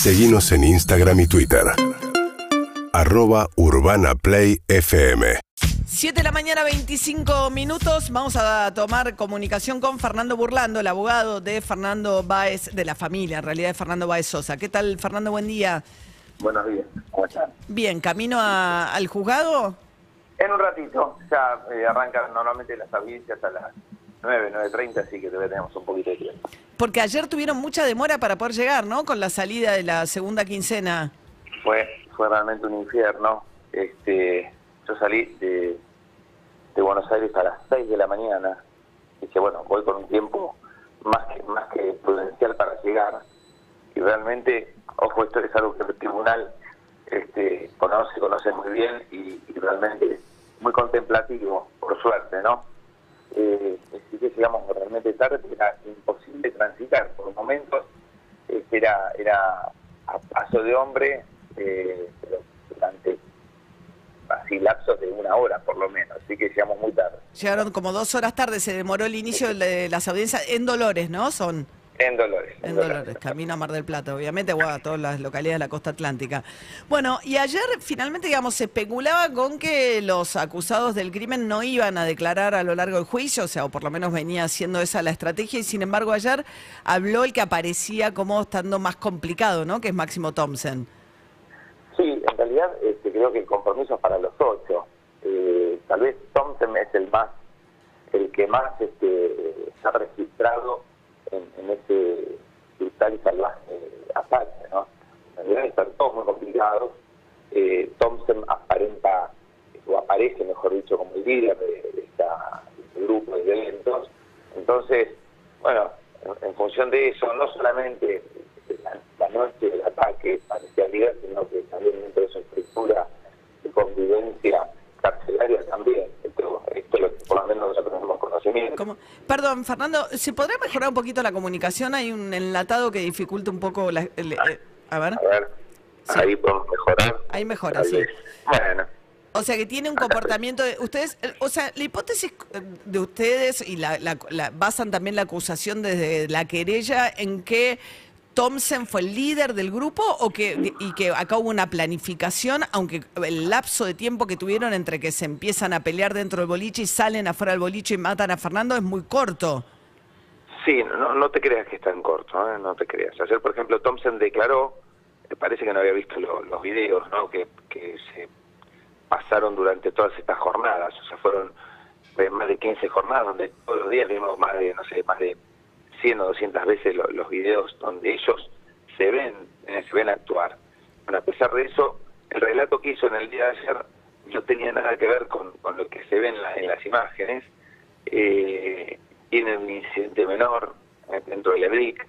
Seguimos en Instagram y Twitter. Arroba Urbana Play FM. 7 de la mañana, 25 minutos. Vamos a tomar comunicación con Fernando Burlando, el abogado de Fernando Báez, de la familia, en realidad de Fernando Báez Sosa. ¿Qué tal, Fernando? Buen día. Buenos días, ¿cómo están? Bien, ¿camino a- al juzgado? En un ratito, ya eh, arrancan normalmente las audiencias a las 9, 9.30, así que todavía tenemos un poquito de tiempo. Porque ayer tuvieron mucha demora para poder llegar, ¿no? Con la salida de la segunda quincena. Fue, fue realmente un infierno. Este, yo salí de, de Buenos Aires a las 6 de la mañana. Dije, bueno, voy con un tiempo más que, más que prudencial para llegar. Y realmente, ojo, esto es algo que el tribunal este, conoce, conoce muy bien y, y realmente muy contemplativo, por suerte, ¿no? Eh, así que llegamos realmente tarde, era imposible transitar por momentos, este, era, era a paso de hombre, eh, pero durante así lapsos de una hora por lo menos, así que llegamos muy tarde. Llegaron como dos horas tarde, se demoró el inicio de las audiencias en Dolores, ¿no? Son En Dolores. en Dolores, camino a Mar del Plata, obviamente, o a todas las localidades de la costa atlántica. Bueno, y ayer finalmente, digamos, se especulaba con que los acusados del crimen no iban a declarar a lo largo del juicio, o sea, o por lo menos venía siendo esa la estrategia, y sin embargo ayer habló el que aparecía como estando más complicado, ¿no? Que es Máximo Thompson. Sí, en realidad este, creo que el compromiso es para los ocho. Eh, tal vez Thompson es el más, el que más este, está registrado en, en ese brutal salvaje ataque, ¿no? En realidad están todos muy complicados. Eh, Thompson aparenta, o aparece, mejor dicho, como el líder de, esta- este grupo de violentos. Entonces, bueno, en, función de eso, no solamente la, la noche del ataque parecía líder, sino que también dentro de su estructura de convivencia carcelaria también. Esto, esto es lo que por lo menos nosotros tenemos conocimiento. ¿Cómo? Perdón, Fernando, ¿se podrá mejorar un poquito la comunicación? Hay un enlatado que dificulta un poco la... el- eh, a ver, A ver, Sí. ahí podemos mejorar. ahí mejora, sí. Bueno, O sea, que tiene un comportamiento de ustedes, o sea, la hipótesis eh, de ustedes y la, la- la- basan también la acusación desde la querella en que Thompson fue el líder del grupo o que y que acá hubo una planificación, aunque el lapso de tiempo que tuvieron entre que se empiezan a pelear dentro del boliche y salen afuera del boliche y matan a Fernando es muy corto. Sí, no, no te creas que es tan corto, ¿eh? no te creas. Ayer, por ejemplo, Thompson declaró, me parece que no había visto lo- los videos, ¿no? Que, que se pasaron durante todas estas jornadas, o sea, fueron eh, más de 15 jornadas donde todos los días vimos más de, no sé, más de 100 o 200 veces lo- los videos donde ellos se ven, eh, se ven actuar. Bueno, a pesar de eso, el relato que hizo en el día de ayer no tenía nada que ver con, con lo que se ve en, la- en las imágenes. Eh, tiene un incidente menor eh, dentro del EBRIC, eh,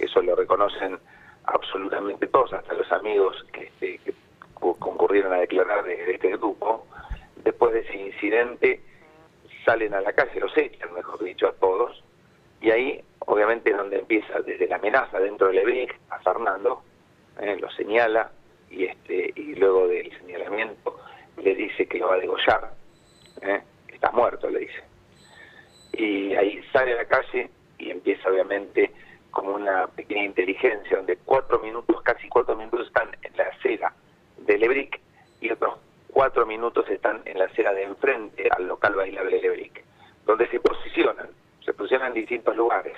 eso lo reconocen absolutamente todos, hasta los amigos que, este, que cu- concurrieron a declarar de, de este grupo. Después de ese incidente salen a la calle, los echan, mejor dicho, a todos, y ahí obviamente es donde empieza desde la amenaza dentro del EBRIC a Fernando, eh, lo señala, y este y luego del señalamiento le dice que lo va a degollar, eh, estás muerto, le dice. Y ahí sale a la calle y empieza obviamente como una pequeña inteligencia donde cuatro minutos, casi cuatro minutos están en la acera del Lebric y otros cuatro minutos están en la acera de enfrente al local bailable Lebric, donde se posicionan, se posicionan en distintos lugares.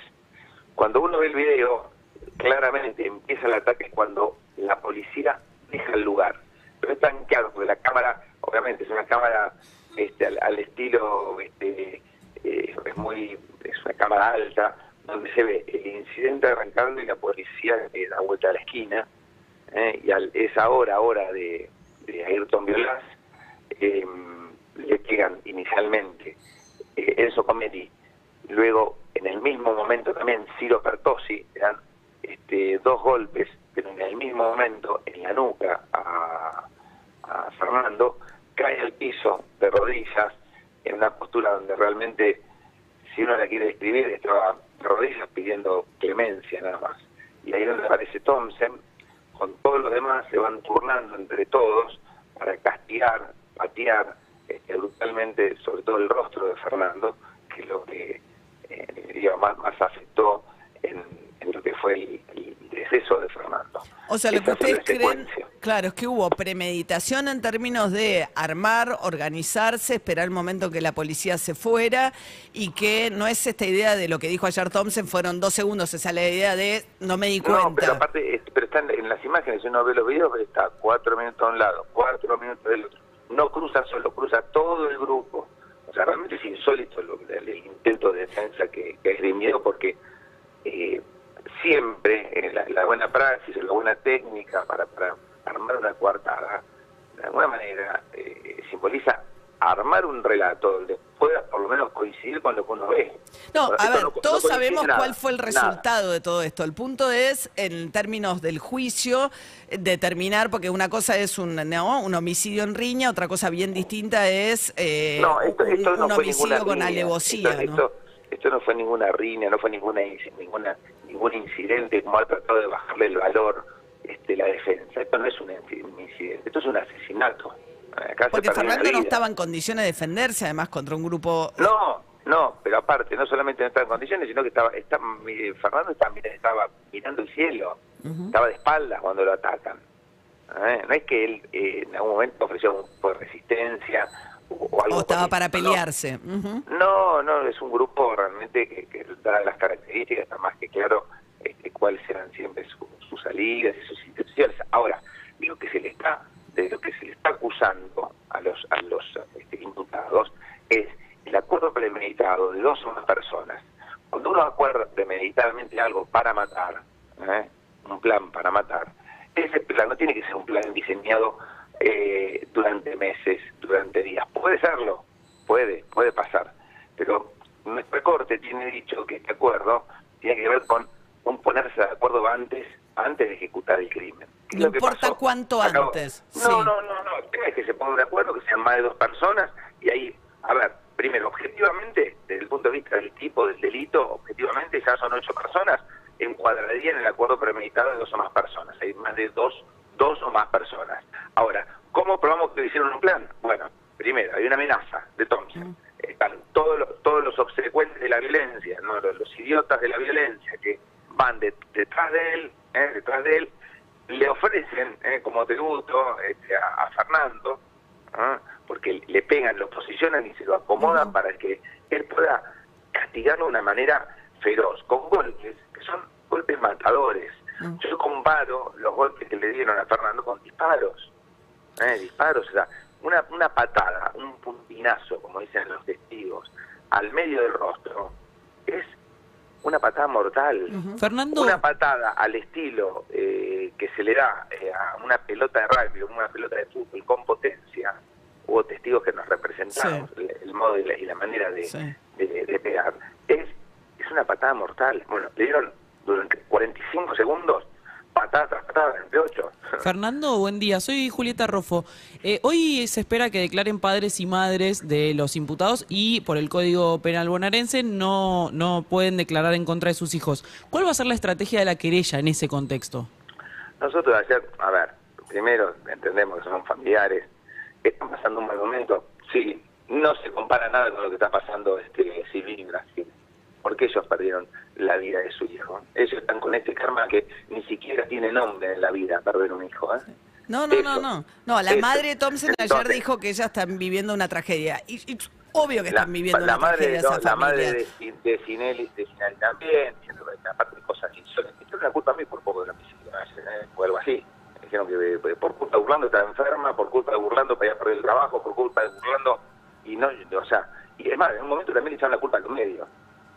Cuando uno ve el video, claramente empieza el ataque cuando la policía deja el lugar. Pero es tan claro, porque la cámara, obviamente, es una cámara este, al, al estilo, este, eh, es muy, es una cámara alta, donde se ve el incidente arrancando y la policía da vuelta a la esquina, eh, y a esa hora, hora de, de Ayrton Violas, eh, le pegan inicialmente eh, Enzo Cometti, luego en el mismo momento también Ciro Pertosi, eran este, dos golpes, pero en el mismo momento en la nuca a, a Fernando, cae al piso de rodillas, en una postura donde realmente, si uno la quiere describir, estaba de rodillas pidiendo clemencia nada más. Y ahí es donde aparece Thompson, con todos los demás se van turnando entre todos castigar, patear este, brutalmente, sobre todo el rostro de Fernando, que es lo que eh, digo, más, más afectó en, en lo que fue el, el deceso de Fernando. O sea, lo que ustedes creen. Claro, es que hubo premeditación en términos de armar, organizarse, esperar el momento que la policía se fuera y que no es esta idea de lo que dijo ayer Thompson, fueron dos segundos, esa es la idea de no me di cuenta. No, pero aparte, es- pero están en las imágenes, si uno ve los videos, está cuatro minutos de un lado, cuatro minutos del otro. No cruza solo, cruza todo el grupo. O sea, realmente es insólito lo- el, el intento de defensa que, que ha esgrimido porque eh, siempre eh, la, la buena praxis o la buena técnica para, para armar una coartada, de alguna manera eh, simboliza armar un relato donde pueda por lo menos coincidir con lo que uno ve. No, a ver, no- todos sabemos nada, cuál fue el nada. resultado de todo esto. El punto es, en términos del juicio, determinar, porque una cosa es un, ¿no? un homicidio en riña, otra cosa bien distinta es eh, No, esto, un, esto no un fue homicidio con riña. alevosía. Esto, ¿no? esto, no fue ninguna riña, no fue ninguna, ninguna ningún incidente como ha tratado de bajarle el valor este, la defensa. Esto no es un, inci- un incidente, esto es un asesinato. Acá Porque Fernando no estaba en condiciones de defenderse, además, contra un grupo... No, no, pero aparte, no solamente no estaba en condiciones, sino que estaba, está, Fernando mira- estaba mirando el cielo, estaba de espaldas cuando lo atacan. ¿Eh? No es que él eh, en algún momento ofreció de resistencia o, o algo O estaba por para el- no. pelearse. Ujú. No, no, es un grupo realmente que, que da las características, está más que claro este, cuáles eran siempre su- sus salidas y sus intenciones. Ahora, lo que se le está, de lo que se le está acusando a los a los este, imputados es el acuerdo premeditado de dos o más personas. Cuando uno acuerda premeditadamente algo para matar, ¿eh? un plan para matar, ese plan no tiene que ser un plan diseñado eh, durante meses, durante días. Puede serlo, puede, puede pasar. Pero nuestra corte tiene dicho que este acuerdo tiene que ver con un ponerse de acuerdo antes antes de ejecutar el crimen. ¿Qué es No importa pasó? cuánto antes, No, sí. no, no, no. El tema es que se pongan de acuerdo, que sean más de dos personas y ahí, a ver, primero, objetivamente, desde el punto de vista del tipo del delito, objetivamente ya son ocho personas, encuadraría en el acuerdo premeditado de dos o más personas. Hay más de dos, dos o más personas. Ahora, ¿cómo probamos que hicieron un plan? Bueno, primero, hay una amenaza de Thompson. Están todos los, todos los obsecuentes de la violencia, ¿no? los, los idiotas de la violencia que van de- detrás de él, ¿eh? detrás de él, le ofrecen ¿eh? como tributo este, a, a Fernando, ¿ah? porque le pegan, lo posicionan y se lo acomodan para que él pueda castigarlo de una manera feroz, con golpes que son golpes matadores. Yo comparo los golpes que le dieron a Fernando con disparos, ¿eh? disparos, o sea, una, una patada, un puntinazo, como dicen los testigos, al medio del rostro, una patada mortal. Fernando, Una patada al estilo eh, que se le da eh, a una pelota de rugby o una pelota de fútbol con potencia, hubo testigos que nos representaron el, el modo y la, y la manera de, Sí. de- de pegar, es, es una patada mortal. Bueno, le dieron durante 45 segundos patada tras patada, 28. Fernando, buen día. Soy Julieta Rofo. Eh, hoy se espera que declaren padres y madres de los imputados y por el Código Penal bonaerense no, no pueden declarar en contra de sus hijos. ¿Cuál va a ser la estrategia de la querella en ese contexto? Nosotros ayer, a ver, primero entendemos que son familiares, que están pasando un mal momento, sí, no se compara nada con lo que está pasando este Civil y Brasil, porque ellos perdieron la vida de su hijo. Ellos están con este karma que ni siquiera tiene nombre en la vida, perder un hijo. ¿eh? No, no, no, Eso. no. No, la Eso. madre de Thompson ayer Entonces- dijo que ellas están viviendo una tragedia. Y, y obvio que La, están viviendo la una madre, tragedia esa la madre de, de Sinelli, de Sinelli también, diciendo que aparte de cosas insólitas. Tiene una culpa a mí por poco de la piscina, ¿eh? o algo así. Dijeron que eh, por culpa de Burlando estaba enferma, por culpa de Burlando había perdido el trabajo, por culpa de Burlando, y no, o sea, y además en un momento también le echaron la culpa a los medios.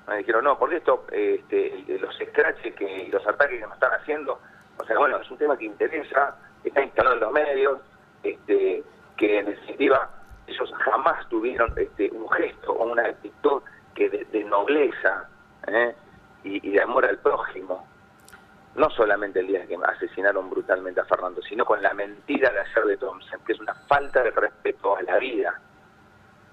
Me dijeron, no, porque esto, este, los scratches que, y los ataques que nos están haciendo, o sea, bueno, es un tema que interesa, está instalado en los medios, este, que en definitiva ellos jamás tuvieron este, un gesto o una actitud que de, de nobleza ¿eh? y, y de amor al prójimo. No solamente el día que asesinaron brutalmente a Fernando, sino con la mentira de ayer de Thompson, que es una falta de respeto a la vida,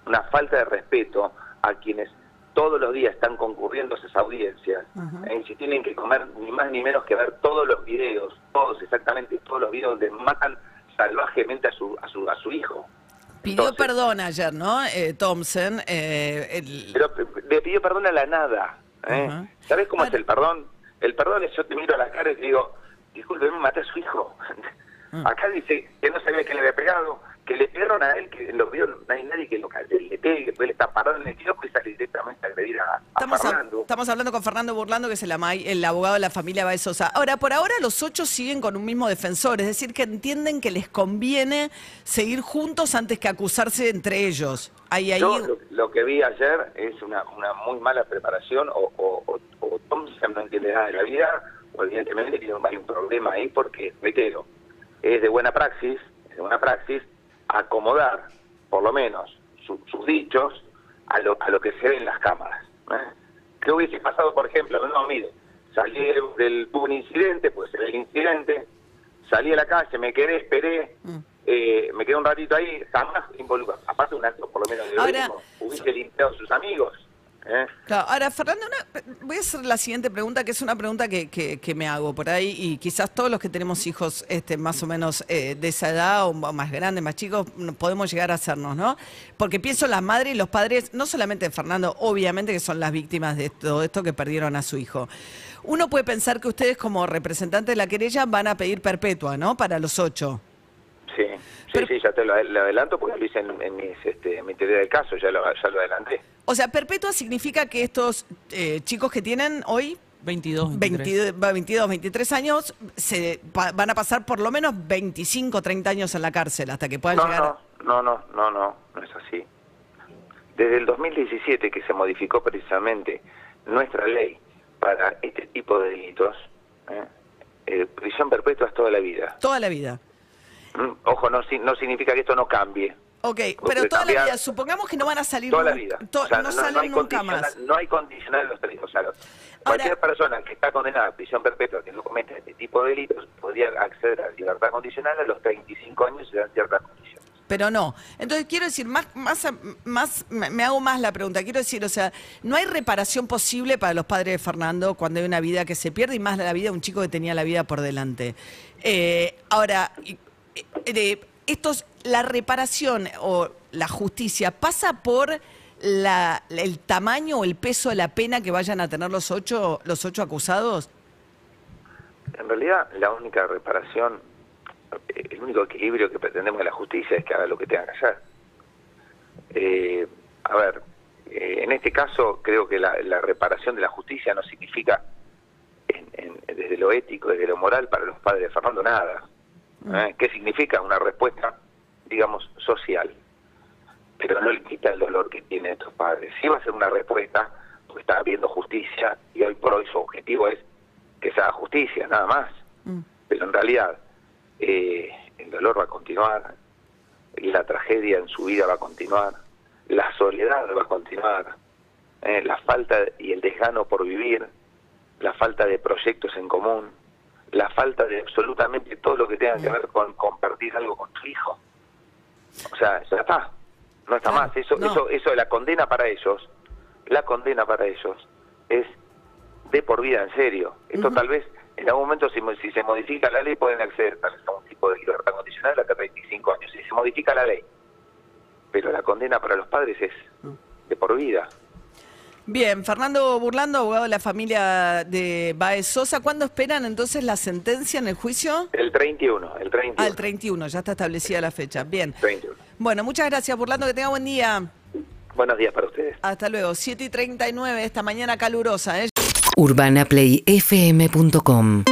una falta de respeto a quienes todos los días están concurriendo a esas audiencias, ¿eh? y si tienen que comer ni más ni menos que ver todos los videos, todos exactamente, todos los videos donde matan salvajemente a su, a su, a su hijo. Pidió Entonces- perdón ayer, ¿no? Eh, Thompson. eh, el- Pero le pidió perdón a la nada. ¿eh? Ajá. ¿Sabes cómo es el perdón? El perdón es yo te miro a la cara y te digo, disculpe, me maté a su hijo. Mm. Acá dice que no sabía que le había pegado, que le pegaron a él, que lo vio, no hay nadie que lo que le pegue, que él está parado en el kiosco y sale directamente a agredir a, a Estamos, a- Fernando. estamos hablando con Fernando Burlando, que es el, amai- el abogado de la familia Baez Sosa. Ahora, por ahora los ocho siguen con un mismo defensor, es decir, que entienden que les conviene seguir juntos antes que acusarse entre ellos. Ahí... Yo lo, lo que vi ayer es una, una muy mala preparación, o, o, o, o Thompson no entiende nada de la vida, o evidentemente un, hay un problema ahí, porque, reitero, es de buena praxis, es de buena praxis acomodar, por lo menos, su- sus dichos a lo, a lo que se ve en las cámaras. ¿eh? ¿Qué hubiese pasado, por ejemplo? No, mire, salí del, tuvo un incidente, pues se ve el incidente, salí a la calle, me quedé, esperé, Mm. eh, me quedé un ratito ahí, jamás involucrado. Aparte un acto, por lo menos, de Ahora, hubiese limpiado a sus amigos. ¿Eh? Claro, ahora, Fernando, una- voy a hacer la siguiente pregunta, que es una pregunta que, que- que me hago por ahí, y quizás todos los que tenemos hijos este, más o menos eh, de esa edad, o más grandes, más chicos, podemos llegar a hacernos, ¿no? Porque pienso en las madres y los padres, no solamente Fernando, obviamente que son las víctimas de todo esto que perdieron a su hijo. Uno puede pensar que ustedes, como representantes de la querella, van a pedir perpetua, ¿no? Para los ocho. Sí, sí, Pero- sí, ya te lo, lo adelanto porque lo hice en, en mis, este, en mi teoría del caso, ya lo, ya lo adelanté. O sea, perpetua significa que estos eh, chicos que tienen hoy 22, 23. 22, va, 22, 23 años, se pa- van a pasar por lo menos 25, 30 años en la cárcel hasta que puedan No, llegar. no, no, no, no, no, no es así. Desde el 2017 que se modificó precisamente nuestra ley para este tipo de delitos, ¿eh? Eh, prisión perpetua es toda la vida. Toda la vida. Mm, Ojo, no, si- no significa que esto no cambie. Ok, pero toda la vida, supongamos que no van a salir Toda la vida. to- O sea, no, salen hay nunca más. No hay condicional en los delitos. O sea, cualquier persona que está condenada a prisión perpetua que no cometa este tipo de delitos podría acceder a libertad condicional a los 35 años y dan ciertas condiciones. Pero no. Entonces quiero decir, más, más, más, me me hago más la pregunta. Quiero decir, o sea, no hay reparación posible para los padres de Fernando cuando hay una vida que se pierde y más la vida de un chico que tenía la vida por delante. Eh, ahora, eh, de estos, la reparación o la justicia pasa por la- el tamaño o el peso de la pena que vayan a tener los ocho, los ocho acusados. En realidad, la única reparación, el único equilibrio que pretendemos de la justicia es que haga lo que tenga que hacer. Eh, a ver, eh, en este caso creo que la, la reparación de la justicia no significa, en- en- desde lo ético, desde lo moral, para los padres de Fernando nada. ¿Eh? ¿Qué significa? Una respuesta, digamos, social. Pero no le quita el dolor que tienen estos padres. Sí va a ser una respuesta, porque está habiendo justicia y hoy por hoy su objetivo es que se haga justicia, nada más. Pero en realidad eh, el dolor va a continuar, la tragedia en su vida va a continuar, la soledad va a continuar, eh, la falta y el desgano por vivir, la falta de proyectos en común, la falta de absolutamente todo lo que tenga que ver con compartir algo con su hijo. O sea, ya está, no está más. Eso, no. eso, eso, la condena para ellos, la condena para ellos es de por vida en serio. Esto tal vez en algún momento si, se modifica la ley pueden acceder tal vez a un tipo de libertad condicional hasta 35 años. Si se modifica la ley, pero la condena para los padres es de por vida. Bien, Fernando Burlando, abogado de la familia de Baez Sosa. ¿Cuándo esperan entonces la sentencia en el juicio? El 31, el 31. Al 31, ya está establecida la fecha. Bien. 31. Bueno, muchas gracias, Burlando, que tenga buen día. Buenos días para ustedes. Hasta luego. 7 y 39, esta mañana calurosa. ¿eh? urbanaplayfm.com